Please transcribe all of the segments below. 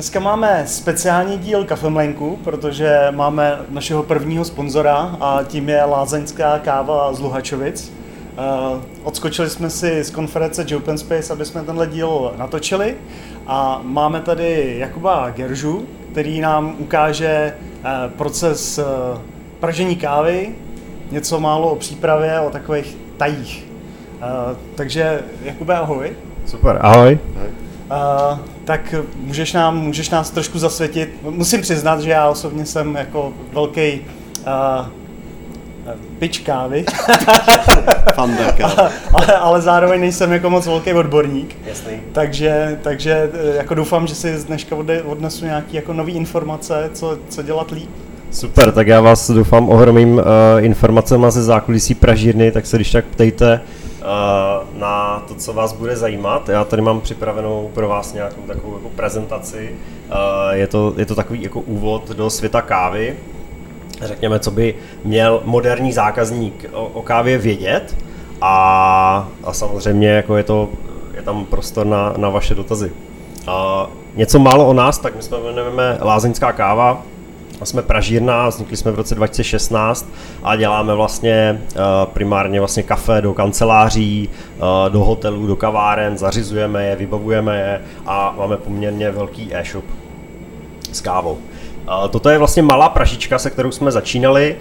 Dneska máme speciální díl Kafemlenku, protože máme našeho prvního sponzora a tím je Lázeňská káva z Luhačovic. Uh, odskočili jsme si z konference Open Space, aby jsme tenhle díl natočili a máme tady Jakuba Geržu, který nám ukáže uh, proces uh, pražení kávy, něco málo o přípravě, o takových tajích. Uh, takže Jakube, ahoj. Super, ahoj. Uh, tak můžeš, nám, můžeš nás trošku zasvětit. Musím přiznat, že já osobně jsem jako velký uh, pič kávy. ale, ale zároveň nejsem jako moc velký odborník. Jasný. Takže, takže jako doufám, že si dneška odnesu nějaké jako nové informace, co, co dělat líp. Super, tak já vás doufám ohromím uh, informacemi ze zákulisí Pražírny, tak se když tak ptejte na to, co vás bude zajímat. Já tady mám připravenou pro vás nějakou takovou jako prezentaci. Uh, je, to, je to takový jako úvod do světa kávy. Řekněme, co by měl moderní zákazník o, o kávě vědět. A, a samozřejmě jako je, to, je tam prostor na, na vaše dotazy. Uh, něco málo o nás, tak my jsme jmenujeme Lázeňská káva, jsme pražírna, vznikli jsme v roce 2016 a děláme vlastně uh, primárně vlastně kafe do kanceláří, uh, do hotelů, do kaváren, zařizujeme je, vybavujeme je a máme poměrně velký e-shop s kávou. Toto je vlastně malá pražička, se kterou jsme začínali.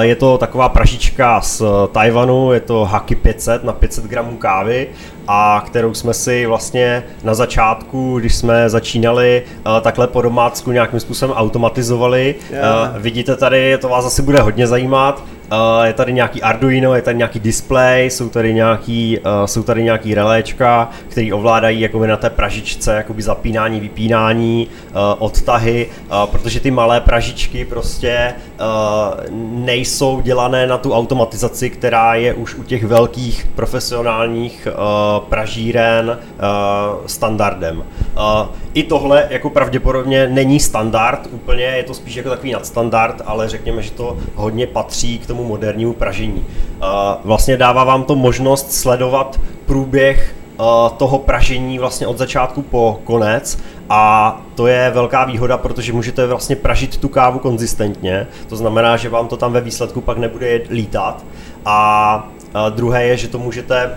Je to taková pražička z Tajvanu, je to Haki 500 na 500 gramů kávy a kterou jsme si vlastně na začátku, když jsme začínali takhle po domácku nějakým způsobem automatizovali. Yeah. Vidíte tady, to vás asi bude hodně zajímat, Uh, je tady nějaký Arduino, je tady nějaký display, jsou tady nějaký, uh, jsou tady nějaký reléčka, který ovládají jakoby na té pražičce jakoby zapínání, vypínání, uh, odtahy, uh, protože ty malé pražičky prostě uh, nejsou dělané na tu automatizaci, která je už u těch velkých profesionálních uh, pražíren uh, standardem. Uh, I tohle jako pravděpodobně není standard úplně, je to spíš jako takový nadstandard, ale řekněme, že to hodně patří k tomu modernímu pražení. Vlastně dává vám to možnost sledovat průběh toho pražení vlastně od začátku po konec a to je velká výhoda, protože můžete vlastně pražit tu kávu konzistentně, to znamená, že vám to tam ve výsledku pak nebude lítat a druhé je, že to můžete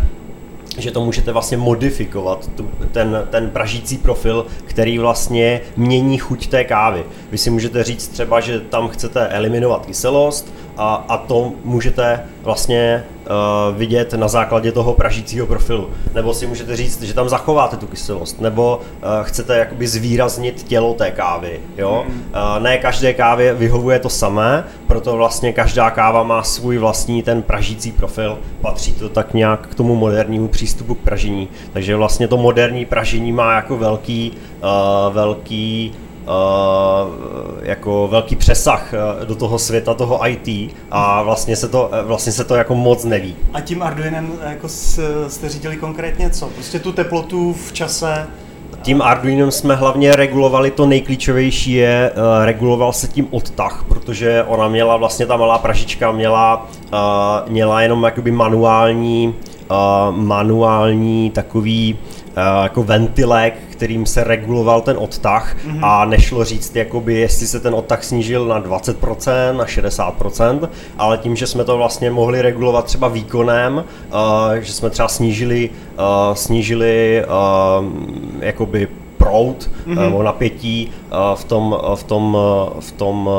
že to můžete vlastně modifikovat, tu, ten, ten pražící profil, který vlastně mění chuť té kávy. Vy si můžete říct třeba, že tam chcete eliminovat kyselost a, a to můžete vlastně uh, vidět na základě toho pražícího profilu. Nebo si můžete říct, že tam zachováte tu kyselost, nebo uh, chcete jakoby zvýraznit tělo té kávy. Jo? Uh, ne každé kávě vyhovuje to samé, proto vlastně každá káva má svůj vlastní ten pražící profil. Patří to tak nějak k tomu modernímu přístupu k pražení. Takže vlastně to moderní pražení má jako velký, uh, velký jako velký přesah uh, do toho světa toho IT a vlastně se to, uh, vlastně se to jako moc neví. A tím Arduinem jako jste řídili konkrétně co? Prostě tu teplotu v čase? Tím Arduinem jsme hlavně regulovali to nejklíčovější je, uh, reguloval se tím odtah, protože ona měla vlastně ta malá pražička měla, uh, měla jenom jakoby manuální, uh, manuální takový uh, jako ventilek, kterým se reguloval ten odtah mm-hmm. a nešlo říct, jakoby, jestli se ten odtah snížil na 20%, na 60%, ale tím, že jsme to vlastně mohli regulovat třeba výkonem, uh, že jsme třeba snížili, uh, snížili uh, jakoby proud mm-hmm. nebo napětí v tom, v tom, v tom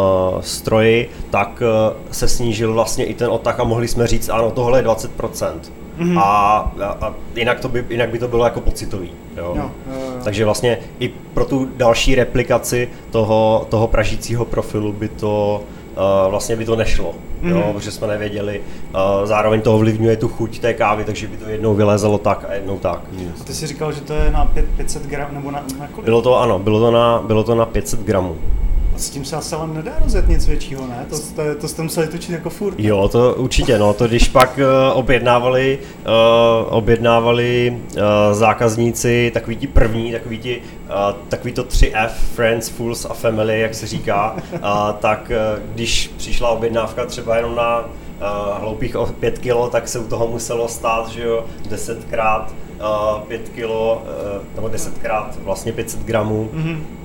stroji, tak se snížil vlastně i ten odtah a mohli jsme říct, ano, tohle je 20%. Mm-hmm. A, a jinak, to by, jinak by to bylo jako pocitový. Jo? Jo, jo, jo. Takže vlastně i pro tu další replikaci toho, toho pražícího profilu by to Uh, vlastně by to nešlo, mm. jo, mhm. protože jsme nevěděli. Uh, zároveň to ovlivňuje tu chuť té kávy, takže by to jednou vylézalo tak a jednou tak. A ty jsi říkal, že to je na 500 gramů nebo na, na kolik? Bylo to ano, bylo to na, bylo to na 500 gramů. A s tím se asi ale nedá rozjet nic většího, ne? To, to, to jste museli točit jako furt. Ne? Jo, to určitě, no, to když pak uh, objednávali, uh, objednávali uh, zákazníci, takový ti první, takový ti, uh, takový to 3F, Friends, Fools a Family, jak se říká, uh, tak uh, když přišla objednávka třeba jenom na uh, hloupých 5 kilo, tak se u toho muselo stát, že jo, desetkrát uh, 5 kilo, uh, nebo desetkrát vlastně 500 gramů. Mm-hmm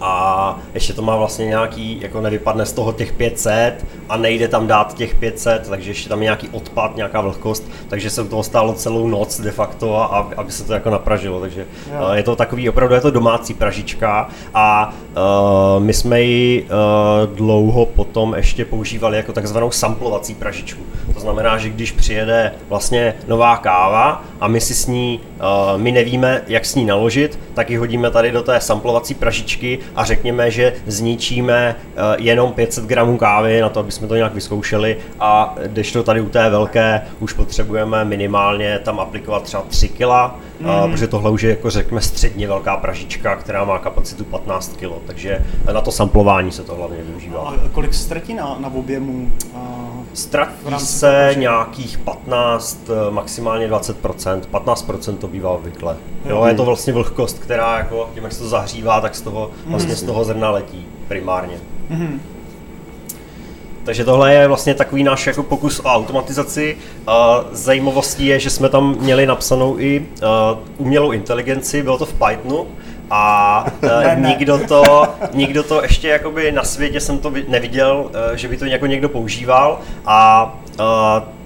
a ještě to má vlastně nějaký, jako nevypadne z toho těch 500 a nejde tam dát těch 500, takže ještě tam je nějaký odpad, nějaká vlhkost, takže se u toho stálo celou noc de facto, a, aby se to jako napražilo, takže jo. je to takový, opravdu je to domácí pražička a uh, my jsme ji uh, dlouho potom ještě používali jako takzvanou samplovací pražičku. To znamená, že když přijede vlastně nová káva a my si s ní, uh, my nevíme, jak s ní naložit, tak ji hodíme tady do té samplovací pražičky a řekněme, že zničíme eh, jenom 500 gramů kávy na to, aby jsme to nějak vyzkoušeli a když to tady u té velké už potřebujeme minimálně tam aplikovat třeba 3 kg, mm. protože tohle už je jako řekněme středně velká pražička, která má kapacitu 15 kg, takže na to samplování se to hlavně využívá. A kolik ztratí na, na objemu? Ztratí se nějakých 15, eh, maximálně 20%, 15% to bývá obvykle. Jo, je to vlastně vlhkost, která jako tím, jak se to zahřívá, tak z toho, vlastně z toho zrna letí primárně. Mm-hmm. Takže tohle je vlastně takový náš jako pokus o automatizaci. Zajímavostí je, že jsme tam měli napsanou i umělou inteligenci, bylo to v Pythonu, a uh, nikdo, to, nikdo to ještě jakoby na světě jsem to neviděl, uh, že by to jako někdo používal. A uh,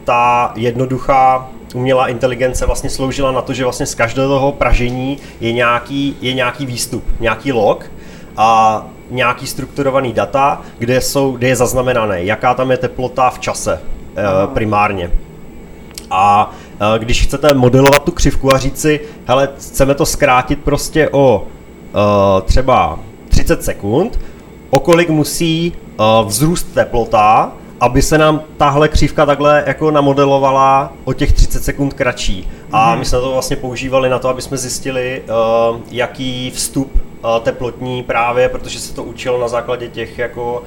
ta jednoduchá umělá inteligence vlastně sloužila na to, že vlastně z každého pražení je nějaký, je nějaký výstup, nějaký log a nějaký strukturovaný data, kde, jsou, kde je zaznamenané, jaká tam je teplota v čase primárně. A když chcete modelovat tu křivku a říct si, hele, chceme to zkrátit prostě o uh, třeba 30 sekund, o kolik musí uh, vzrůst teplota, aby se nám tahle křivka takhle jako namodelovala o těch 30 sekund kratší. A my jsme to vlastně používali na to, aby jsme zjistili, uh, jaký vstup teplotní právě, protože se to učilo na základě těch, jako,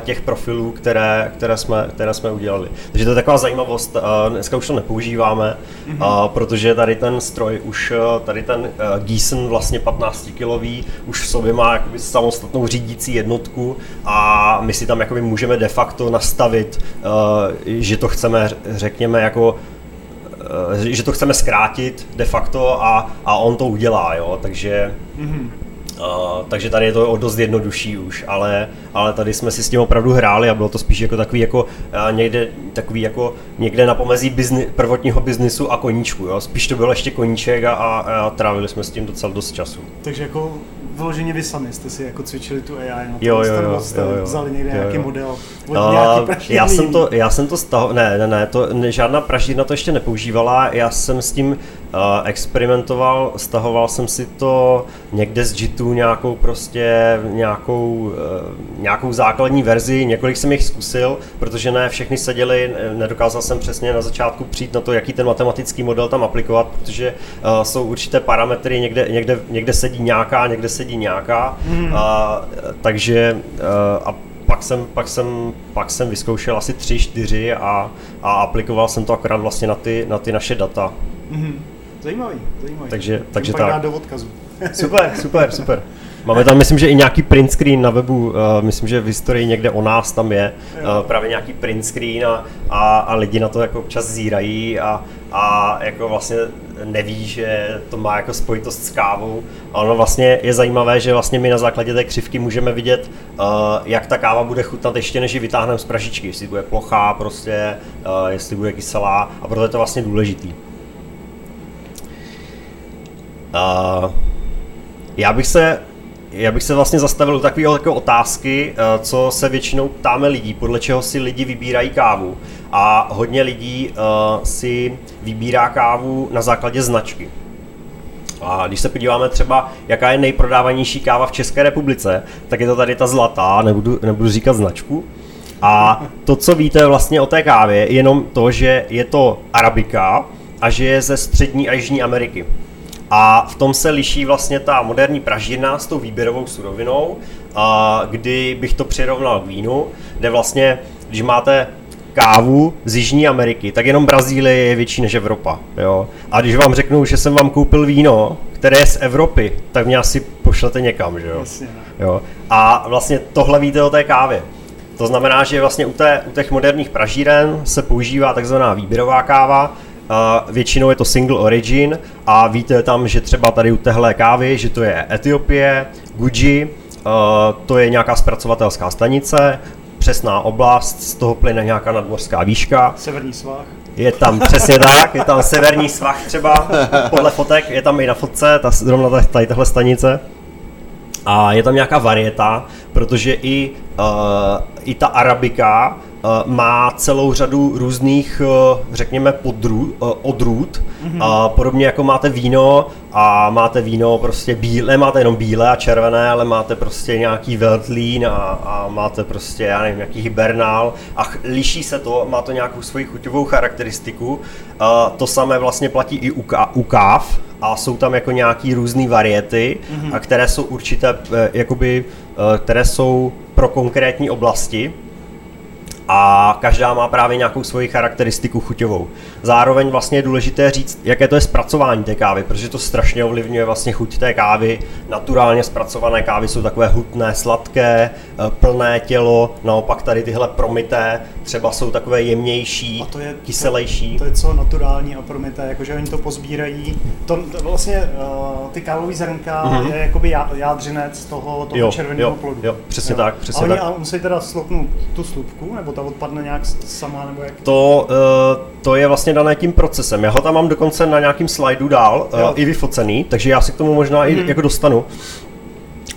těch profilů, které, které, jsme, které jsme udělali. Takže to je taková zajímavost, dneska už to nepoužíváme, mm-hmm. protože tady ten stroj už, tady ten Gießen vlastně 15 kilový už v sobě má jakoby samostatnou řídící jednotku a my si tam jakoby můžeme de facto nastavit, že to chceme, řekněme, jako že to chceme zkrátit de facto a, a on to udělá, jo, takže mm-hmm. Uh, takže tady je to o dost jednodušší už, ale, ale tady jsme si s tím opravdu hráli a bylo to spíš jako takový jako někde, takový jako někde na pomezí bizni, prvotního biznisu a koníčku, jo? spíš to byl ještě koníček a, a, a trávili jsme s tím docela dost času. Takže jako vyloženě vy sami jste si jako cvičili tu AI na to, jo, jo, jo, jste jo, jo, vzali někde jo, jo. nějaký model od uh, nějaký já jsem to, já jsem to staho, ne, ne, ne, to, ne, žádná pražírna to ještě nepoužívala, já jsem s tím experimentoval, stahoval jsem si to někde z JITu nějakou prostě, nějakou, uh, nějakou základní verzi, několik jsem jich zkusil, protože ne všechny seděly, nedokázal jsem přesně na začátku přijít na to, jaký ten matematický model tam aplikovat, protože uh, jsou určité parametry, někde, někde, někde sedí nějaká, někde sedí nějaká, mm. a, takže a pak jsem, pak, jsem, pak jsem vyzkoušel asi tři, čtyři a, a aplikoval jsem to akorát vlastně na ty, na ty naše data. Mm. Zajímavý, zajímavý. Takže, takže tak. do odkazu. super, super, super. Máme tam, myslím, že i nějaký print screen na webu, uh, myslím, že v historii někde o nás tam je uh, právě nějaký print screen a, a, a lidi na to jako občas zírají a, a jako vlastně neví, že to má jako spojitost s kávou. A ono vlastně je zajímavé, že vlastně my na základě té křivky můžeme vidět, uh, jak ta káva bude chutnat ještě než ji vytáhneme z pražičky, jestli bude plochá prostě, uh, jestli bude kyselá a proto je to vlastně důležitý. Uh, já bych se já bych se vlastně zastavil u takové jako otázky, eh, co se většinou ptáme lidí, podle čeho si lidi vybírají kávu. A hodně lidí uh, si vybírá kávu na základě značky. A když se podíváme třeba, jaká je nejprodávanější káva v České republice, tak je to tady ta zlatá, nebudu, nebudu říkat značku. A to, co víte vlastně o té kávě, je jenom to, že je to arabika a že je ze střední a jižní Ameriky. A v tom se liší vlastně ta moderní pražírna s tou výběrovou surovinou, a kdy bych to přirovnal k vínu, kde vlastně, když máte kávu z Jižní Ameriky, tak jenom Brazílie je větší než Evropa. Jo? A když vám řeknu, že jsem vám koupil víno, které je z Evropy, tak mě asi pošlete někam, že jo? Jasně, jo? A vlastně tohle víte o té kávě. To znamená, že vlastně u, té, u těch moderních pražíren se používá takzvaná výběrová káva, Uh, většinou je to single origin a víte tam, že třeba tady u téhle kávy, že to je Etiopie, Guji to je nějaká zpracovatelská stanice, přesná oblast, z toho plyne nějaká nadmořská výška. Severní svah. Je tam přesně tak, je tam severní svah třeba, podle fotek, je tam i na fotce, ta, zrovna tady tahle stanice. A je tam nějaká varieta, protože i, uh, i ta arabika Eh, má celou řadu různých, eh, řekněme, podrů, eh, odrůd. Mm-hmm. A podobně jako máte víno a máte víno prostě bílé, máte jenom bílé a červené, ale máte prostě nějaký Veltlín a, a máte prostě, já nevím, nějaký hibernál a ch- liší se to, má to nějakou svoji chuťovou charakteristiku. A to samé vlastně platí i u, ká- u káv a jsou tam jako nějaký různé variety, mm-hmm. a které jsou určité, jakoby, které jsou pro konkrétní oblasti a každá má právě nějakou svoji charakteristiku chuťovou. Zároveň vlastně je důležité říct, jaké to je zpracování té kávy, protože to strašně ovlivňuje vlastně chuť té kávy. Naturálně zpracované kávy jsou takové hutné, sladké, eh, plné tělo, naopak tady tyhle promité třeba jsou takové jemnější, a to je, kyselejší. To, to je co naturální a promité, jakože oni to pozbírají. To, to vlastně uh, ty kávové zrnka mm-hmm. je jakoby jádřinec toho, toho jo, červeného jo, plodu. Jo, přesně jo. tak, přesně a oni, tak. A musí teda slopnout tu slupku, nebo ta odpadne nějak sama, nebo jak? To, uh, to je vlastně dané tím procesem. Já ho tam mám dokonce na nějakým slajdu dál, uh, i vyfocený, takže já si k tomu možná hmm. i mhm. jako dostanu.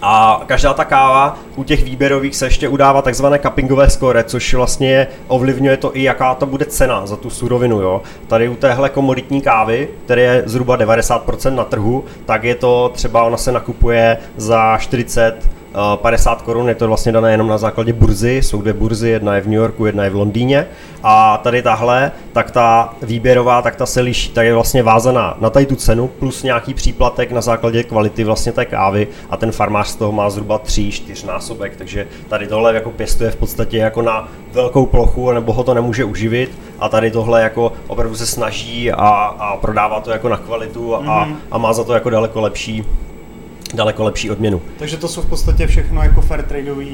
A každá ta káva u těch výběrových se ještě udává takzvané cuppingové score, což vlastně ovlivňuje to i jaká to bude cena za tu surovinu. Jo. Tady u téhle komoditní kávy, které je zhruba 90% na trhu, tak je to třeba ona se nakupuje za 40 50 korun, je to vlastně dané jenom na základě burzy, jsou dvě burzy, jedna je v New Yorku, jedna je v Londýně a tady tahle, tak ta výběrová, tak ta se liší, tak je vlastně vázaná na tady tu cenu plus nějaký příplatek na základě kvality vlastně té kávy a ten farmář z toho má zhruba 3-4 násobek, takže tady tohle jako pěstuje v podstatě jako na velkou plochu, nebo ho to nemůže uživit a tady tohle jako opravdu se snaží a, a prodává to jako na kvalitu a, mm-hmm. a má za to jako daleko lepší daleko lepší odměnu. Takže to jsou v podstatě všechno jako fair tradeové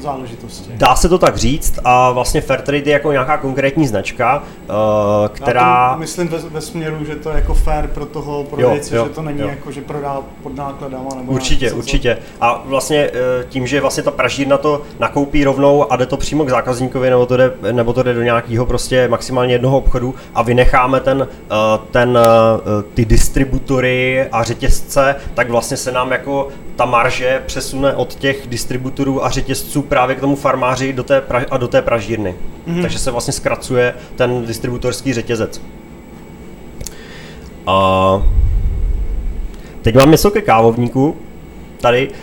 záležitosti. Dá se to tak říct a vlastně fair trade je jako nějaká konkrétní značka, uh, která... Já myslím ve, ve směru, že to je jako fair pro toho prodejce, jo, jo, že to není jo. jako, že prodá pod nákladama nebo Určitě, určitě. A vlastně eh, tím, že vlastně ta pražírna to nakoupí rovnou a jde to přímo k zákazníkovi, nebo to jde, nebo to jde do nějakého prostě maximálně jednoho obchodu a vynecháme ten, eh, ten, ty distributory a řetězce, tak vlastně se nám jako ta marže přesune od těch distributorů a řetězců právě k tomu farmáři do té pra- a do té pražírny. Mm-hmm. Takže se vlastně zkracuje ten distributorský řetězec. A teď mám něco ke kávovníku. Tady uh,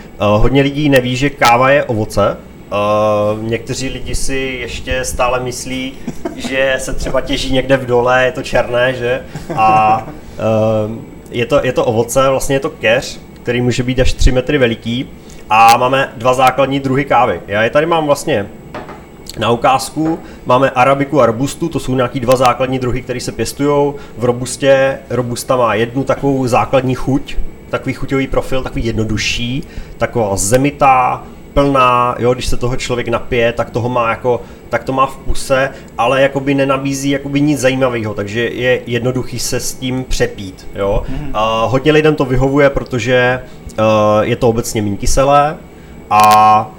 hodně lidí neví, že káva je ovoce. Uh, někteří lidi si ještě stále myslí, že se třeba těží někde v dole, je to černé, že? A uh, je, to, je to ovoce, vlastně je to keř, který může být až 3 metry veliký a máme dva základní druhy kávy. Já je tady mám vlastně na ukázku máme arabiku a robustu, to jsou nějaký dva základní druhy, které se pěstují. V robustě robusta má jednu takovou základní chuť, takový chuťový profil, takový jednodušší, taková zemitá, plná, jo, když se toho člověk napije, tak toho má jako, tak to má v puse, ale jakoby nenabízí jakoby nic zajímavého, takže je jednoduchý se s tím přepít, jo. Mm-hmm. Uh, hodně lidem to vyhovuje, protože uh, je to obecně méně kyselé a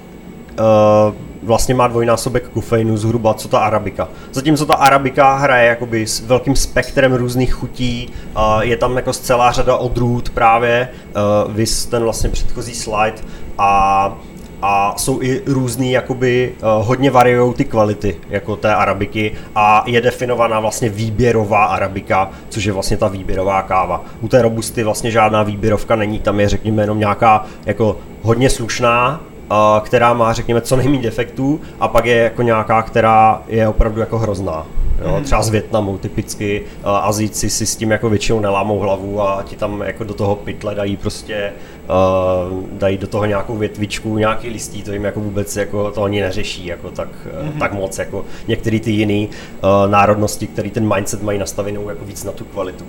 uh, vlastně má dvojnásobek kofeinu zhruba, co ta arabika. Zatímco ta arabika hraje jakoby s velkým spektrem různých chutí, je tam jako celá řada odrůd právě, uh, vys ten vlastně předchozí slide a a jsou i různý, jakoby uh, hodně variují ty kvality, jako té arabiky a je definovaná vlastně výběrová arabika, což je vlastně ta výběrová káva. U té robusty vlastně žádná výběrovka není, tam je řekněme jenom nějaká jako hodně slušná, uh, která má řekněme co nejméně defektů a pak je jako nějaká, která je opravdu jako hrozná. Jo, mhm. třeba z Větnamu typicky uh, Azíci si s tím jako většinou nelámou hlavu a ti tam jako do toho pytle dají prostě uh, dají do toho nějakou větvičku, nějaký listí, to jim jako vůbec jako to oni neřeší jako tak, mm-hmm. tak moc jako některé ty jiné uh, národnosti, které ten mindset mají nastavenou jako víc na tu kvalitu.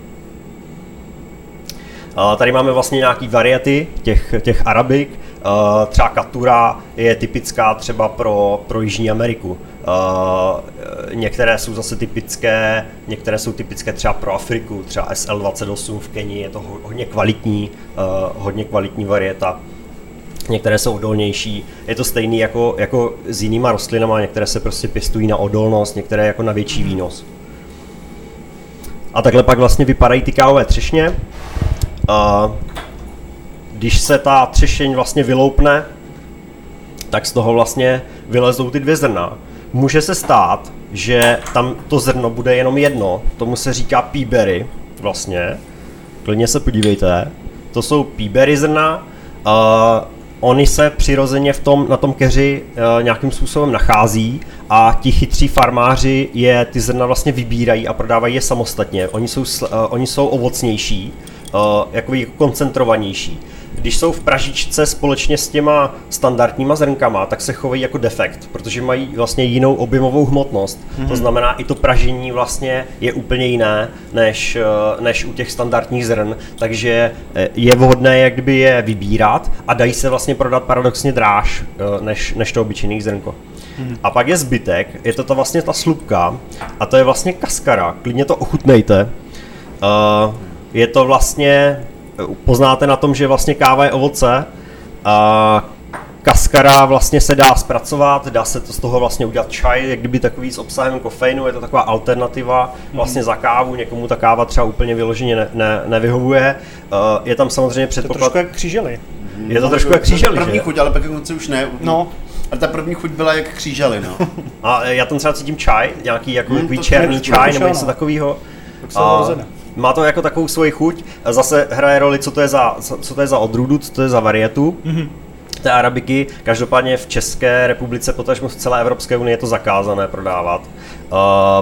Uh, tady máme vlastně nějaký variety těch, těch arabik, uh, třeba katura je typická třeba pro, pro Jižní Ameriku. Uh, některé jsou zase typické, některé jsou typické třeba pro Afriku, třeba SL28 v Kenii, je to hodně kvalitní, hodně kvalitní varieta. některé jsou odolnější. Je to stejný jako, jako s jinýma rostlinama, některé se prostě pěstují na odolnost, některé jako na větší výnos. A takhle pak vlastně vypadají ty kávové třešně. A když se ta třešeň vlastně vyloupne, tak z toho vlastně vylezou ty dvě zrna. Může se stát, že tam to zrno bude jenom jedno, tomu se říká píbery vlastně. Klidně se podívejte. To jsou píbery zrna, uh, oni se přirozeně v tom, na tom keři uh, nějakým způsobem nachází a ti chytří farmáři je ty zrna vlastně vybírají a prodávají je samostatně. Oni jsou, uh, oni jsou ovocnější, uh, jako koncentrovanější když jsou v pražičce společně s těma standardníma zrnkama, tak se chovají jako defekt, protože mají vlastně jinou objemovou hmotnost. Mm-hmm. To znamená, i to pražení vlastně je úplně jiné než, eh, než u těch standardních zrn, takže eh, je vhodné jak kdyby je vybírat a dají se vlastně prodat paradoxně dráž eh, než, než to obyčejný zrnko. Mm-hmm. A pak je zbytek, je to ta vlastně ta slupka a to je vlastně kaskara, klidně to ochutnejte. Uh, je to vlastně poznáte na tom, že vlastně káva je ovoce. A kaskara vlastně se dá zpracovat, dá se to z toho vlastně udělat čaj, jak kdyby takový s obsahem kofeinu, je to taková alternativa mhm. vlastně za kávu, někomu ta káva třeba úplně vyloženě ne, ne, nevyhovuje. Uh, je tam samozřejmě předpoklad... To trošku jak křížely. Je to trošku jak křížely, První chuť, ale pak konce už ne. No. Ale ta první chuť byla jak křížely, no. A já tam třeba cítím čaj, nějaký jako hmm, černý čaj nebo něco takového. Tak se má to jako takovou svoji chuť. Zase hraje roli, co to je za, co to je za odrůdu, co to je za varietu. Mm-hmm té arabiky. Každopádně v České republice, potažmo v celé Evropské unii je to zakázané prodávat, uh,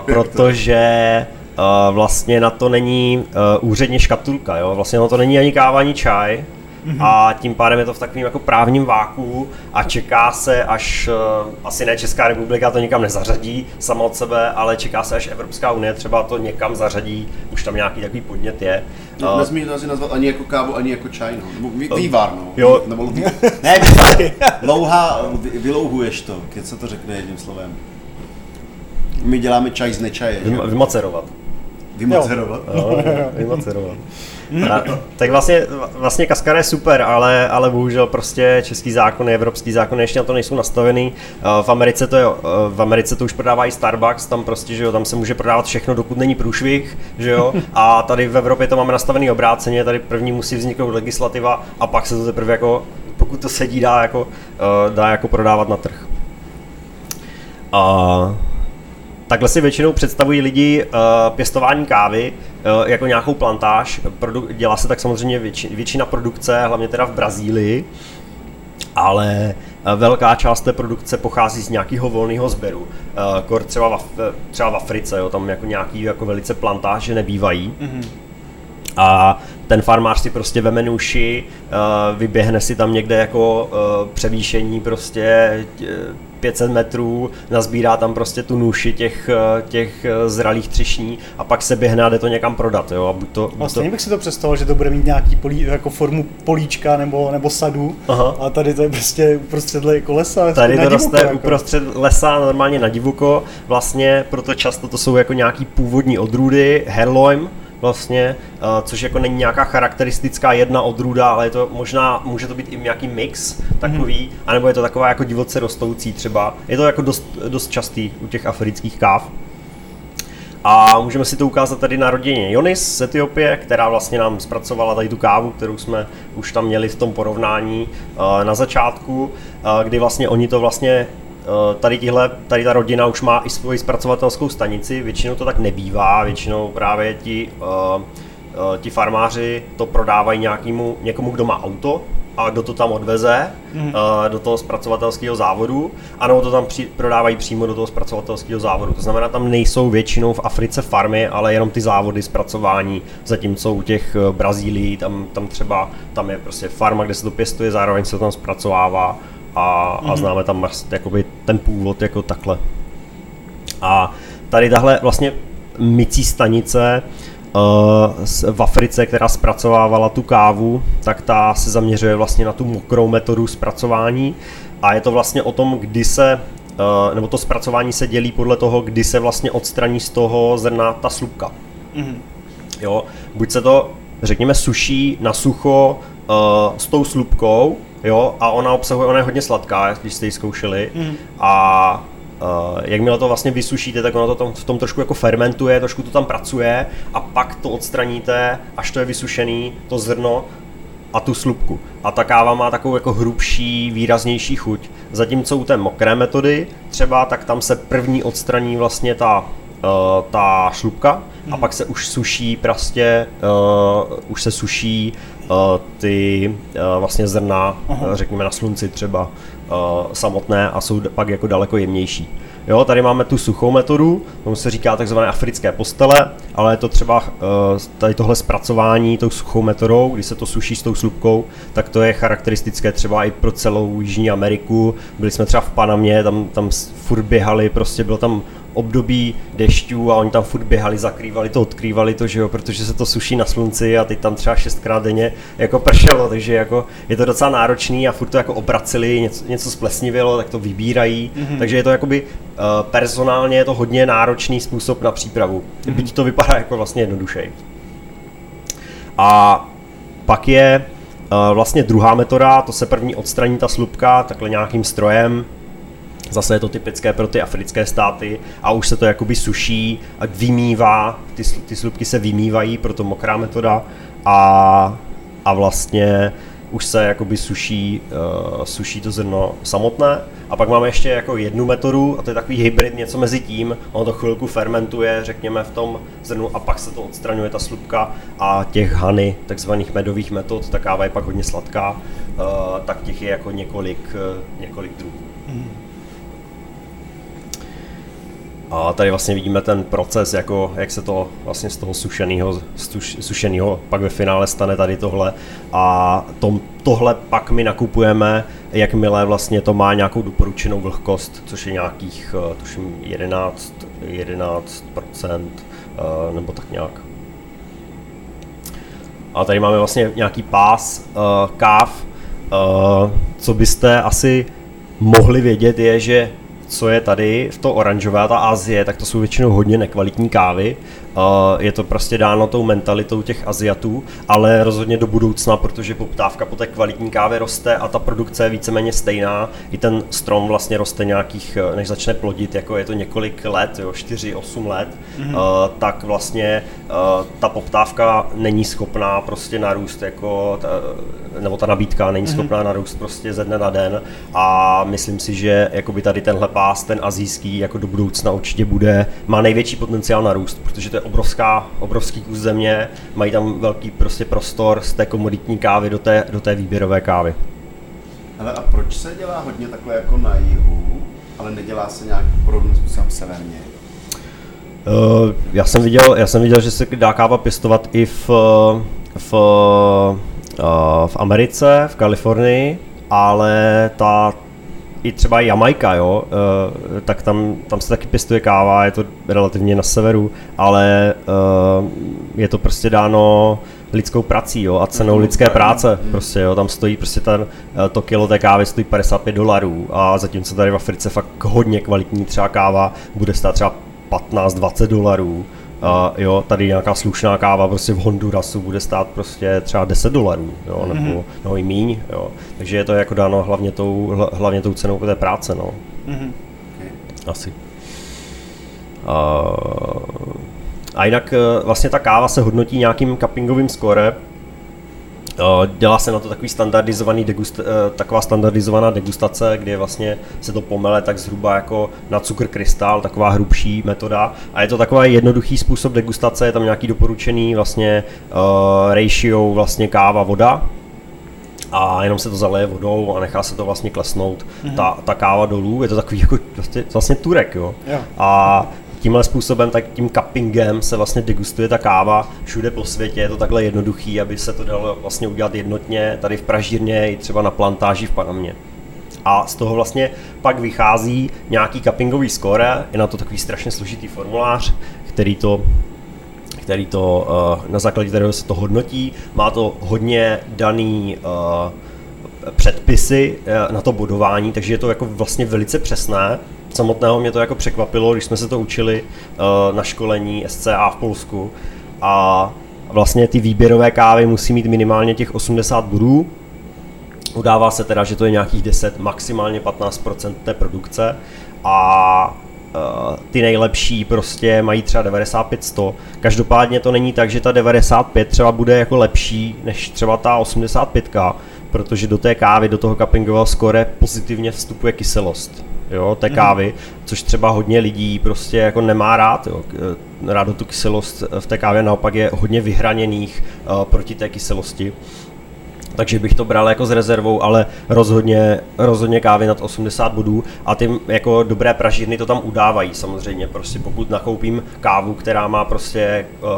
protože uh, vlastně na to není uh, úředně škatulka, jo? vlastně na to není ani káva, ani čaj, Mm-hmm. A tím pádem je to v takovém jako právním váku a čeká se, až uh, asi ne Česká republika to nikam nezařadí sama od sebe, ale čeká se, až Evropská unie třeba to někam zařadí, už tam nějaký takový podnět je. No, uh, nesmíš to asi nazvat ani jako kávu, ani jako čaj, no. Nebo vý, vývar, no. Jo. Nebo, ne, vývar. Louha, vy, vylouhuješ to, když se to řekne jedním slovem. My děláme čaj z nečaje. Vymacerovat. Vymacerovat? Jo, vymacerovat. A, tak vlastně, vlastně Kaskar je super, ale, ale bohužel prostě český zákon, evropský zákon ještě na to nejsou nastavený. V Americe to, je, v Americe to už prodávají Starbucks, tam prostě, že jo, tam se může prodávat všechno, dokud není průšvih, že jo, a tady v Evropě to máme nastavený obráceně, tady první musí vzniknout legislativa a pak se to teprve jako, pokud to sedí, dá jako, dá jako prodávat na trh. A Takhle si většinou představují lidi uh, pěstování kávy uh, jako nějakou plantáž. Produ- dělá se tak samozřejmě větši- většina produkce, hlavně teda v Brazílii, ale uh, velká část té produkce pochází z nějakého volného sběru. Uh, třeba v, třeba v Africe, jo, tam jako nějaký jako velice plantáže nebývají. Mm-hmm. A ten farmář si prostě veme nůši, vyběhne si tam někde jako převýšení prostě 500 metrů, nazbírá tam prostě tu nůši těch, eh, těch eh, zralých třešní a pak se běhne a jde to někam prodat. Jo? A buď to, buď vlastně to... bych si to představil, že to bude mít nějaký polí, jako formu políčka nebo, nebo sadu Aha. a tady to je prostě uprostřed jako lesa. Tady to roste jako. uprostřed lesa, normálně na divuko, vlastně proto často to jsou jako nějaký původní odrůdy, herloim, vlastně, uh, což jako není nějaká charakteristická jedna odrůda, ale je to možná, může to být i nějaký mix takový, mm-hmm. anebo je to taková jako divoce rostoucí třeba. Je to jako dost, dost častý u těch afrických káv. A můžeme si to ukázat tady na rodině Jonis z Etiopie, která vlastně nám zpracovala tady tu kávu, kterou jsme už tam měli v tom porovnání uh, na začátku, uh, kdy vlastně oni to vlastně Eh, tady, tihle, tady ta rodina už má i svoji zpracovatelskou stanici, většinou to tak nebývá, většinou právě ti, uh, uh, ti farmáři to prodávají nějakému, někomu, kdo má auto, a kdo to tam odveze mm. uh, do toho zpracovatelského závodu, anebo to tam při, prodávají přímo do toho zpracovatelského závodu. To znamená, tam nejsou většinou v Africe farmy, ale jenom ty závody zpracování, zatímco u těch Brazílií, tam, tam třeba tam je prostě farma, kde se to pěstuje, zároveň se to tam zpracovává a, mm-hmm. a mhm. známe tam jakoby ten původ jako takhle. A tady tahle vlastně mycí stanice uh, v Africe, která zpracovávala tu kávu, tak ta se zaměřuje vlastně na tu mokrou metodu zpracování a je to vlastně o tom, kdy se uh, nebo to zpracování se dělí podle toho, kdy se vlastně odstraní z toho zrna ta slupka. Mm-hmm. Jo, buď se to, řekněme, suší na sucho uh, s tou slupkou, jo, a ona obsahuje, ona je hodně sladká, když jste ji zkoušeli, mm. a Uh, jakmile to vlastně vysušíte, tak ono to tam, v tom trošku jako fermentuje, trošku to tam pracuje a pak to odstraníte, až to je vysušený, to zrno a tu slupku. A ta káva má takovou jako hrubší, výraznější chuť. Zatímco u té mokré metody třeba, tak tam se první odstraní vlastně ta, uh, ta šlupka hmm. a pak se už suší prostě, uh, už se suší ty uh, vlastně zrna, uh, řekněme na slunci třeba samotné a jsou pak jako daleko jemnější. Jo, tady máme tu suchou metodu, tomu se říká takzvané africké postele, ale je to třeba eh, tady tohle zpracování tou suchou metodou, kdy se to suší s tou slupkou, tak to je charakteristické třeba i pro celou Jižní Ameriku. Byli jsme třeba v Panamě, tam, tam furt běhali, prostě bylo tam období dešťů a oni tam furt běhali, zakrývali to, odkrývali to, že jo, protože se to suší na slunci a teď tam třeba šestkrát denně jako pršelo, takže jako je to docela náročný a furt to jako obraceli, něco, něco splesnivělo, tak to vybírají, mm-hmm. takže je to jakoby uh, personálně je to hodně náročný způsob na přípravu, mm-hmm. byť to vypadá jako vlastně jednodušej. A pak je uh, vlastně druhá metoda, to se první odstraní ta slupka takhle nějakým strojem, Zase je to typické pro ty africké státy a už se to jakoby suší a vymývá, ty, ty slupky se vymývají, proto mokrá metoda a, a vlastně už se jakoby suší, uh, suší to zrno samotné. A pak máme ještě jako jednu metodu, a to je takový hybrid, něco mezi tím. Ono to chvilku fermentuje, řekněme, v tom zrnu a pak se to odstraňuje, ta slupka. A těch hany, takzvaných medových metod, ta káva je pak hodně sladká, uh, tak těch je jako několik, uh, několik druhů. Mm. A tady vlastně vidíme ten proces, jako, jak se to vlastně z toho sušeného, sušeného pak ve finále stane tady tohle. A tom, tohle pak my nakupujeme, jakmile vlastně to má nějakou doporučenou vlhkost, což je nějakých, eh, tuším, 11, 11% eh, nebo tak nějak. A tady máme vlastně nějaký pás uh, káv. Co byste asi mohli vědět je, že co je tady v to oranžové, ta Azie, tak to jsou většinou hodně nekvalitní kávy. Je to prostě dáno tou mentalitou těch Aziatů, ale rozhodně do budoucna, protože poptávka po té kvalitní kávě roste a ta produkce je víceméně stejná. I ten strom vlastně roste nějakých, než začne plodit, jako je to několik let, jo, 4-8 let, mm-hmm. tak vlastně ta poptávka není schopná prostě narůst jako, nebo ta nabídka není mm-hmm. schopná narůst prostě ze dne na den a myslím si, že jakoby tady tenhle pás, ten azijský, jako do budoucna určitě bude, má největší potenciál na růst, protože to je obrovská, obrovský kus země, mají tam velký prostě prostor z té komoditní kávy do té, do té výběrové kávy. Ale a proč se dělá hodně takhle jako na jihu, ale nedělá se nějak podobným způsobem severně? Uh, já jsem viděl, já jsem viděl, že se dá káva pěstovat i v, v, uh, v Americe, v Kalifornii, ale ta i třeba Jamaika, jo, uh, tak tam, tam se taky pěstuje káva, je to relativně na severu, ale uh, je to prostě dáno lidskou prací jo, a cenou mm, lidské práce. Mm. Prostě, jo, tam stojí prostě ten, eh, to kilo té kávy stojí 55 dolarů a zatímco tady v Africe fakt hodně kvalitní třeba káva bude stát třeba 15-20 dolarů, Uh, jo, tady nějaká slušná káva prostě v Hondurasu bude stát prostě třeba 10 dolarů, jo, nebo, mm-hmm. nebo i míň, jo. Takže je to jako dáno hlavně tou, hlavně tou cenou té práce, no. Mm-hmm. Asi. Uh, a jinak eh, vlastně ta káva se hodnotí nějakým cuppingovým score, Eh, dělá se na to takový standardizovaný degust, eh, taková standardizovaná degustace, kde vlastně se to pomele tak zhruba jako na cukr krystal, taková hrubší metoda. A je to takový jednoduchý způsob degustace, je tam nějaký doporučený vlastně uh, ratio vlastně káva voda, a jenom se to zaleje vodou a nechá se to vlastně klesnout mm-hmm. ta, ta káva dolů. Je to takový jako vlastně, vlastně turek, jo. jo. A tímhle způsobem, tak tím cuppingem se vlastně degustuje ta káva všude po světě. Je to takhle jednoduchý, aby se to dalo vlastně udělat jednotně tady v Pražírně i třeba na plantáži v Panamě. A z toho vlastně pak vychází nějaký cuppingový score, je na to takový strašně složitý formulář, který to který to, eh, na základě kterého se to hodnotí. Má to hodně daný eh, předpisy eh, na to bodování, takže je to jako vlastně velice přesné samotného mě to jako překvapilo, když jsme se to učili uh, na školení SCA v Polsku. A vlastně ty výběrové kávy musí mít minimálně těch 80 bodů. Udává se teda, že to je nějakých 10, maximálně 15% té produkce. A uh, ty nejlepší prostě mají třeba 95-100. Každopádně to není tak, že ta 95 třeba bude jako lepší než třeba ta 85, protože do té kávy, do toho cuppingového skore pozitivně vstupuje kyselost jo, té mhm. kávy, což třeba hodně lidí prostě jako nemá rád, jo. Rádo tu kyselost v té kávě naopak je hodně vyhraněných uh, proti té kyselosti takže bych to bral jako s rezervou, ale rozhodně, rozhodně kávy nad 80 bodů a ty jako dobré pražírny to tam udávají samozřejmě, prostě pokud nakoupím kávu, která má prostě uh,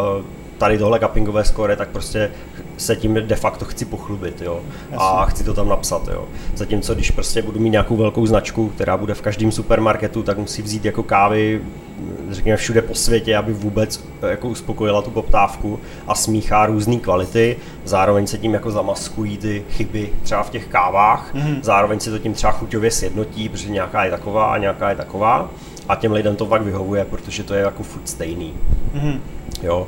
tady tohle cuppingové score, tak prostě se tím de facto chci pochlubit, jo. A chci to tam napsat, jo. Zatímco když prostě budu mít nějakou velkou značku, která bude v každém supermarketu, tak musí vzít jako kávy, řekněme všude po světě, aby vůbec jako uspokojila tu poptávku a smíchá různé kvality. Zároveň se tím jako zamaskují ty chyby třeba v těch kávách. Mm-hmm. Zároveň se to tím třeba chuťově sjednotí, protože nějaká je taková a nějaká je taková. A těm lidem to fakt vyhovuje, protože to je jako furt stejný. Mm-hmm. Jo.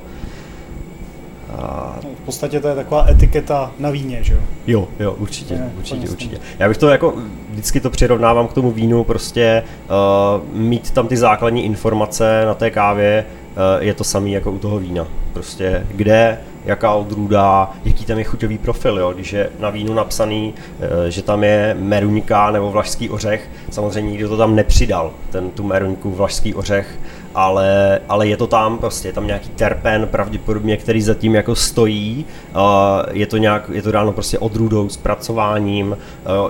V podstatě to je taková etiketa na víně, že jo? Jo, jo, určitě, je, určitě, určitě. Já bych to jako, vždycky to přirovnávám k tomu vínu, prostě uh, mít tam ty základní informace na té kávě, uh, je to samý jako u toho vína. Prostě kde, jaká odrůda, jaký tam je chuťový profil, jo? když je na vínu napsaný, uh, že tam je meruňka nebo vlašský ořech, samozřejmě nikdo to tam nepřidal, ten tu meruňku, vlašský ořech, ale, ale je to tam, prostě je tam nějaký terpen pravděpodobně, který zatím jako stojí, uh, je to nějak, je to dáno prostě odrůdou, zpracováním, uh,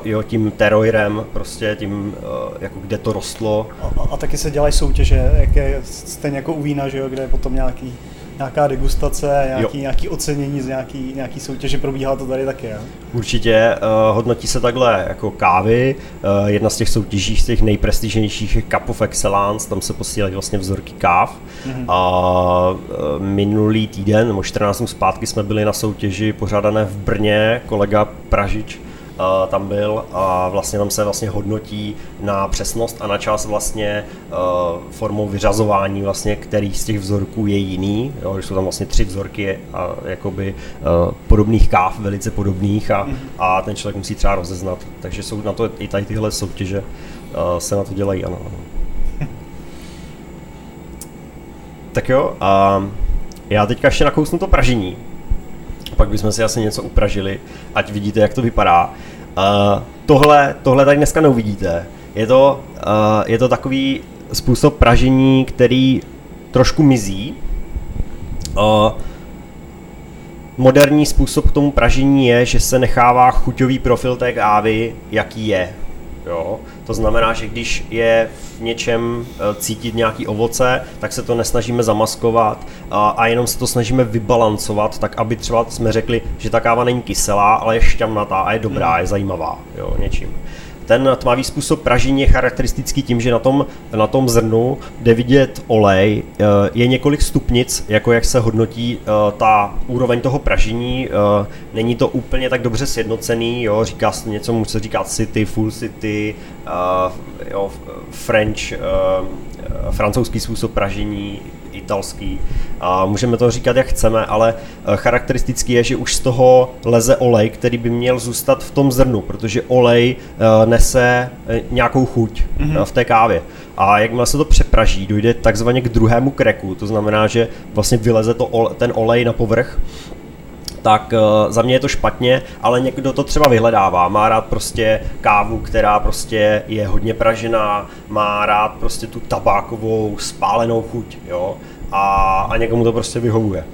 jo, tím teroirem, prostě tím, uh, jako kde to rostlo. A, a, a taky se dělají soutěže, jak je stejně jako u vína, že jo, kde je potom nějaký nějaká degustace, nějaký, nějaký ocenění z nějaký, nějaký soutěže, probíhá to tady taky, jo? Určitě, uh, hodnotí se takhle jako kávy, uh, jedna z těch soutěží, z těch nejprestižnějších je Cup of Excellence, tam se posílají vlastně vzorky káv mm-hmm. a uh, minulý týden, nebo 14 dnů zpátky jsme byli na soutěži pořádané v Brně, kolega Pražič, uh, tam byl a vlastně tam se vlastně hodnotí na přesnost a na čas vlastně uh, formou vyřazování vlastně, který z těch vzorků je jiný, jo, jsou tam vlastně tři vzorky a jakoby uh, podobných káv, velice podobných a, a ten člověk musí třeba rozeznat, takže jsou na to i tady tyhle soutěže uh, se na to dělají, ano. tak jo, a já teďka ještě nakousnu to pražení, pak bychom si asi něco upražili, ať vidíte, jak to vypadá. Uh, tohle, tohle tady dneska neuvidíte. Je to, uh, je to takový způsob pražení, který trošku mizí. Uh, moderní způsob k tomu pražení je, že se nechává chuťový profil té kávy, jaký je. Jo? To znamená, že když je v něčem eh, cítit nějaký ovoce, tak se to nesnažíme zamaskovat a, a jenom se to snažíme vybalancovat, tak aby třeba jsme řekli, že ta káva není kyselá, ale je šťavnatá a je dobrá, hmm. je zajímavá jo, něčím. Ten tmavý způsob pražení je charakteristický tím, že na tom, na tom zrnu jde vidět olej, eh, je několik stupnic, jako jak se hodnotí eh, ta úroveň toho pražení, eh, není to úplně tak dobře sjednocený, jo, říká se něco, mu se říká city, full city, jo, French, francouzský způsob pražení, italský. A můžeme to říkat, jak chceme, ale eh, charakteristický je, že už z toho leze olej, který by měl zůstat v tom zrnu, protože olej eh, nese eh, nějakou chuť mm-hmm. v té kávě. A jakmile se to přepraží, dojde takzvaně k druhému kreku, to znamená, že vlastně vyleze to, ten olej na povrch tak uh, za mě je to špatně, ale někdo to třeba vyhledává. Má rád prostě kávu, která prostě je hodně pražená, má rád prostě tu tabákovou spálenou chuť, jo, a, a někomu to prostě vyhovuje.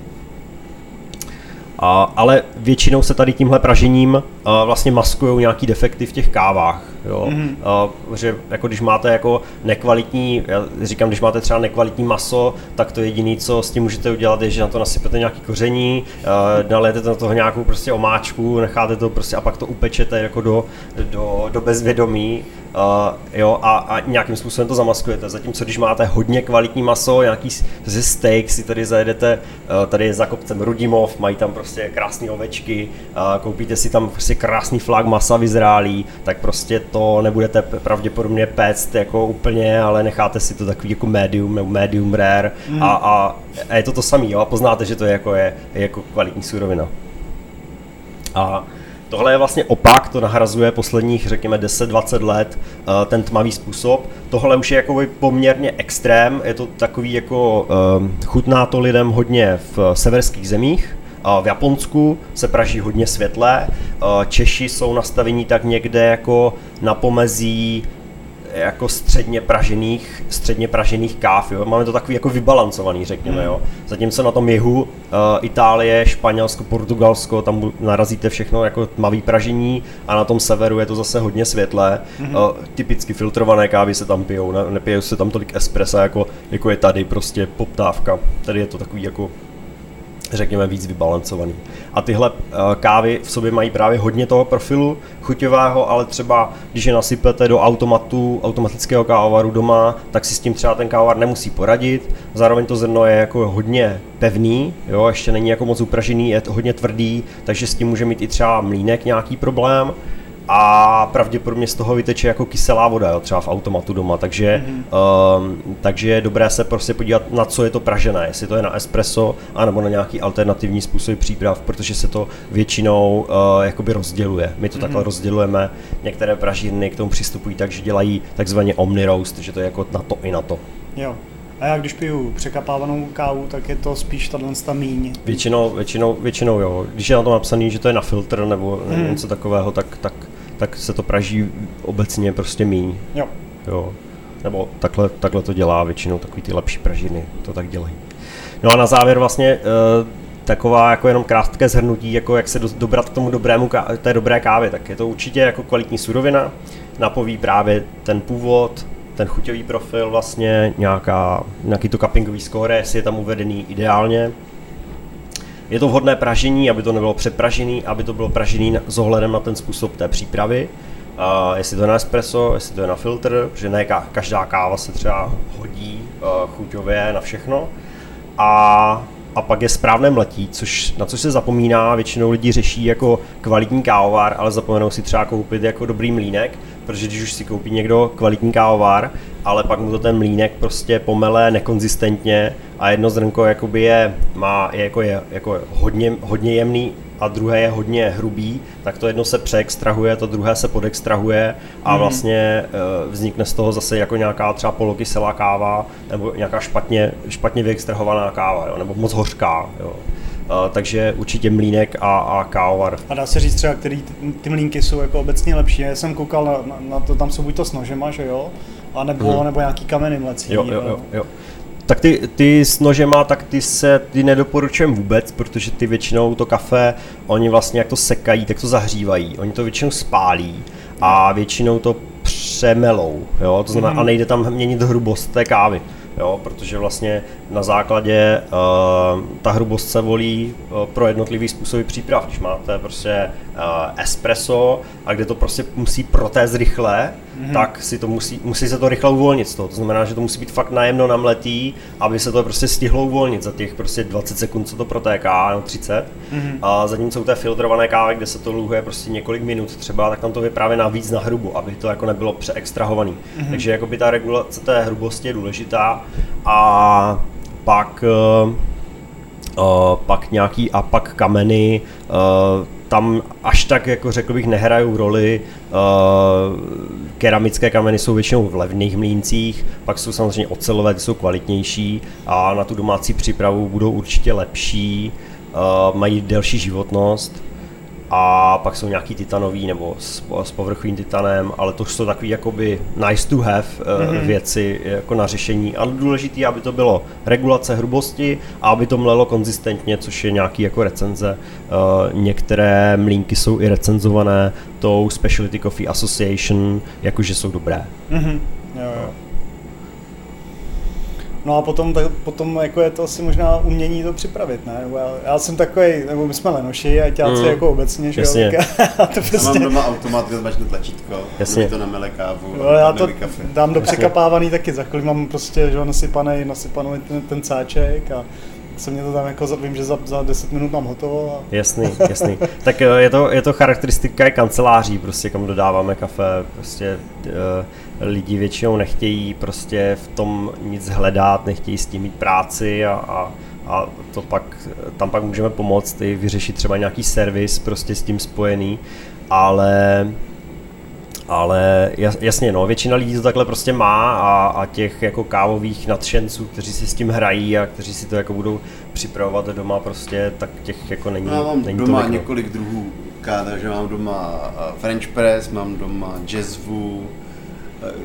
A, ale většinou se tady tímhle pražením vlastně maskují nějaký defekty v těch kávách. Jo? Mm-hmm. A, že jako když máte jako nekvalitní, já říkám, když máte třeba nekvalitní maso, tak to jediné, co s tím můžete udělat, je, že na to nasypete nějaký koření, nalijete na toho nějakou prostě omáčku, necháte to prostě a pak to upečete jako do, do, do bezvědomí Uh, jo, a, a nějakým způsobem to zamaskujete. Zatímco když máte hodně kvalitní maso, nějaký ze steak si tady zajedete, uh, tady je za kopcem Rudimov, mají tam prostě krásné ovečky, uh, koupíte si tam prostě krásný flag masa vyzrálý, tak prostě to nebudete pravděpodobně péct jako úplně, ale necháte si to takový jako medium nebo medium rare mm. a, a, a, je to to samý, jo, a poznáte, že to je jako, je, je jako kvalitní surovina. A Tohle je vlastně opak, to nahrazuje posledních, řekněme, 10-20 let uh, ten tmavý způsob. Tohle už je jako poměrně extrém, je to takový jako, uh, chutná to lidem hodně v severských zemích, v Japonsku se praží hodně světlé, Češi jsou nastavení tak někde jako na pomezí jako středně pražených, středně pražených káv, jo. Máme to takový jako vybalancovaný, řekněme, jo. Zatímco na tom jihu, uh, Itálie, Španělsko, Portugalsko, tam narazíte všechno jako tmavý pražení a na tom severu je to zase hodně světlé. Mm-hmm. Uh, typicky filtrované kávy se tam pijou, ne, nepijou se tam tolik espressa, jako, jako je tady prostě poptávka. Tady je to takový jako řekněme, víc vybalancovaný. A tyhle uh, kávy v sobě mají právě hodně toho profilu chuťového, ale třeba když je nasypete do automatu, automatického kávovaru doma, tak si s tím třeba ten kávovar nemusí poradit. Zároveň to zrno je jako hodně pevný, jo, ještě není jako moc upražený, je to hodně tvrdý, takže s tím může mít i třeba mlínek nějaký problém a pravděpodobně z toho vyteče jako kyselá voda, jo, třeba v automatu doma, takže, mm-hmm. um, takže je dobré se prostě podívat, na co je to pražené, jestli to je na espresso, anebo na nějaký alternativní způsob příprav, protože se to většinou uh, jakoby rozděluje. My to mm-hmm. takhle rozdělujeme, některé pražírny k tomu přistupují tak, že dělají takzvaně omni roast, že to je jako na to i na to. Jo. A já když piju překapávanou kávu, tak je to spíš tato ta míň. Většinou, většinou, většinou jo. Když je na tom napsaný, že to je na filtr nebo hmm. něco takového, tak, tak tak se to praží obecně prostě míň. Jo. jo. Nebo takhle, takhle to dělá většinou takový ty lepší pražiny, to tak dělají. No a na závěr vlastně uh, taková jako jenom krátké zhrnutí, jako jak se do, dobrat k tomu dobrému, té dobré kávy, tak je to určitě jako kvalitní surovina, napoví právě ten původ, ten chuťový profil vlastně, nějaká, nějaký to cuppingový score, jestli je tam uvedený ideálně, je to vhodné pražení, aby to nebylo přepražený, aby to bylo pražený s ohledem na ten způsob té přípravy. Uh, jestli to je na espresso, jestli to je na filtr, protože ne každá káva se třeba hodí uh, chuťově na všechno. A, a pak je správné mletí, což, na což se zapomíná, většinou lidí řeší jako kvalitní kávovar, ale zapomenou si třeba koupit jako dobrý mlínek, protože když už si koupí někdo kvalitní kávovar, ale pak mu to ten mlínek prostě pomele nekonzistentně a jedno zrnko jakoby je, má, je, jako, je jako hodně, hodně jemný a druhé je hodně hrubý, tak to jedno se přeextrahuje, to druhé se podextrahuje a mm. vlastně e, vznikne z toho zase jako nějaká třeba polokyselá káva nebo nějaká špatně, špatně vyextrahovaná káva, jo, nebo moc hořká. Jo. Uh, takže určitě mlínek a, a kávovar. A dá se říct třeba, který ty, ty mlínky jsou jako obecně lepší. Já jsem koukal na, na, na to, tam jsou buď to s nožema, že jo, a nebo, hmm. nebo nějaký kameny mlecí. Jo, jo, jo, jo. Tak ty, ty s nožema, tak ty se ty nedoporučujem vůbec, protože ty většinou to kafe, oni vlastně jak to sekají, tak to zahřívají. Oni to většinou spálí a většinou to přemelou, jo, to znamená, mm. a nejde tam měnit hrubost té kávy jo, protože vlastně na základě uh, ta hrubost se volí uh, pro jednotlivý způsoby příprav. Když máte prostě uh, espresso a kde to prostě musí protézt rychle, mm-hmm. tak si to musí, musí se to rychle uvolnit z toho. To znamená, že to musí být fakt najemno namletý, aby se to prostě stihlo uvolnit za těch prostě 20 sekund, co to protéká, no 30. Mm-hmm. A zatímco u té filtrované kávy, kde se to luhuje prostě několik minut třeba, tak tam to vyprávět navíc na hrubu, aby to jako nebylo přeextrahovaný. Mm-hmm. Takže jako by ta regulace té hrubosti je důležitá a pak uh, uh, pak nějaký a pak kameny, uh, tam až tak, jako řekl bych, nehrajou roli. Uh, keramické kameny jsou většinou v levných mlíncích, pak jsou samozřejmě ocelové, ty jsou kvalitnější a na tu domácí přípravu budou určitě lepší, uh, mají delší životnost a pak jsou nějaký titanový nebo s, s povrchovým titanem, ale to jsou takový jakoby nice to have mm-hmm. věci jako na řešení, ale důležité, aby to bylo regulace hrubosti a aby to mlelo konzistentně, což je nějaký jako recenze. Uh, některé mlínky jsou i recenzované tou Specialty Coffee Association, jakože jsou dobré. Mm-hmm. Jo, jo. No a potom, tak, potom jako je to asi možná umění to připravit, ne? Nebo já, já jsem takový, nebo my jsme lenoši a těláci mm. jako obecně, že Jasně. jo? a to prostě... Já mám doma automat, kde zmačknu tlačítko, Jasně. to namele kávu, no, já to kafe. dám do překapávaný taky, za kolik mám prostě, že jo, nasypaný, nasypaný ten, ten cáček a se mě to tam jako, vím, že za, za 10 minut mám hotovo. A... Jasný, jasný. tak eh, je to, je to charakteristika kanceláří, prostě kam dodáváme kafe, prostě uh, lidi většinou nechtějí prostě v tom nic hledat, nechtějí s tím mít práci a, a, a to pak, tam pak můžeme pomoct i vyřešit třeba nějaký servis prostě s tím spojený, ale ale jasně, no, většina lidí to takhle prostě má a, a těch jako kávových nadšenců, kteří si s tím hrají a kteří si to jako budou připravovat doma prostě, tak těch jako není, no, Já mám není doma tolik, no. několik druhů káva, že mám doma French press, mám doma jazzvu,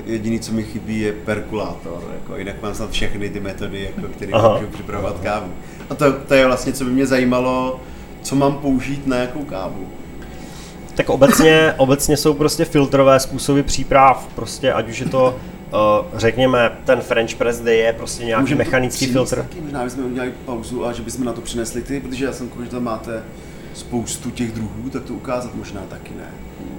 jediný, co mi chybí, je perkulátor. Jako, jinak mám snad všechny ty metody, jako, které můžu připravovat kávu. A to, to je vlastně, co by mě zajímalo, co mám použít na jakou kávu. Tak obecně, obecně jsou prostě filtrové způsoby příprav, prostě ať už je to Uh, řekněme, ten French press, kde je prostě nějaký Můžeme mechanický filtr. Taky, možná bychom udělali pauzu a že bychom na to přinesli ty, protože já jsem koukal, že tam máte spoustu těch druhů, tak to ukázat možná taky ne.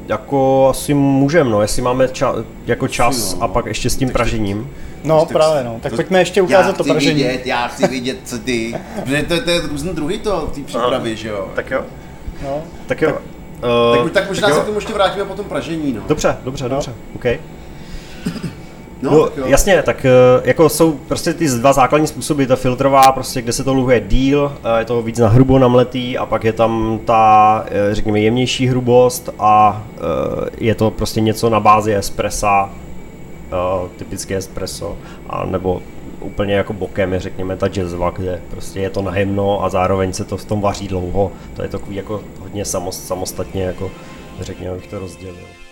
Jako asi můžeme, no, jestli máme ča- jako čas no, a pak ještě s tím pražením. No tak, právě, no. Tak to, pojďme ještě ukázat to pražení. Vidět, já chci vidět, co ty. Protože to, to je různý druhý to, ty přípravy, že jo. Tak jo. No. Tak jo. Tak, uh, tak, tak možná tak se k tomu ještě vrátíme po tom pražení, no. Dobře, dobře, no. dobře, OK. No, no tak jasně, tak jako jsou prostě ty dva základní způsoby, ta filtrová, prostě kde se to luhuje díl, je to víc na hrubo namletý a pak je tam ta, řekněme, jemnější hrubost a je to prostě něco na bázi espressa, typické espresso, a nebo úplně jako bokem je řekněme ta jazzva, kde prostě je to nahymno a zároveň se to v tom vaří dlouho. To je takový jako hodně samostatně jako řekněme, bych to rozdělil.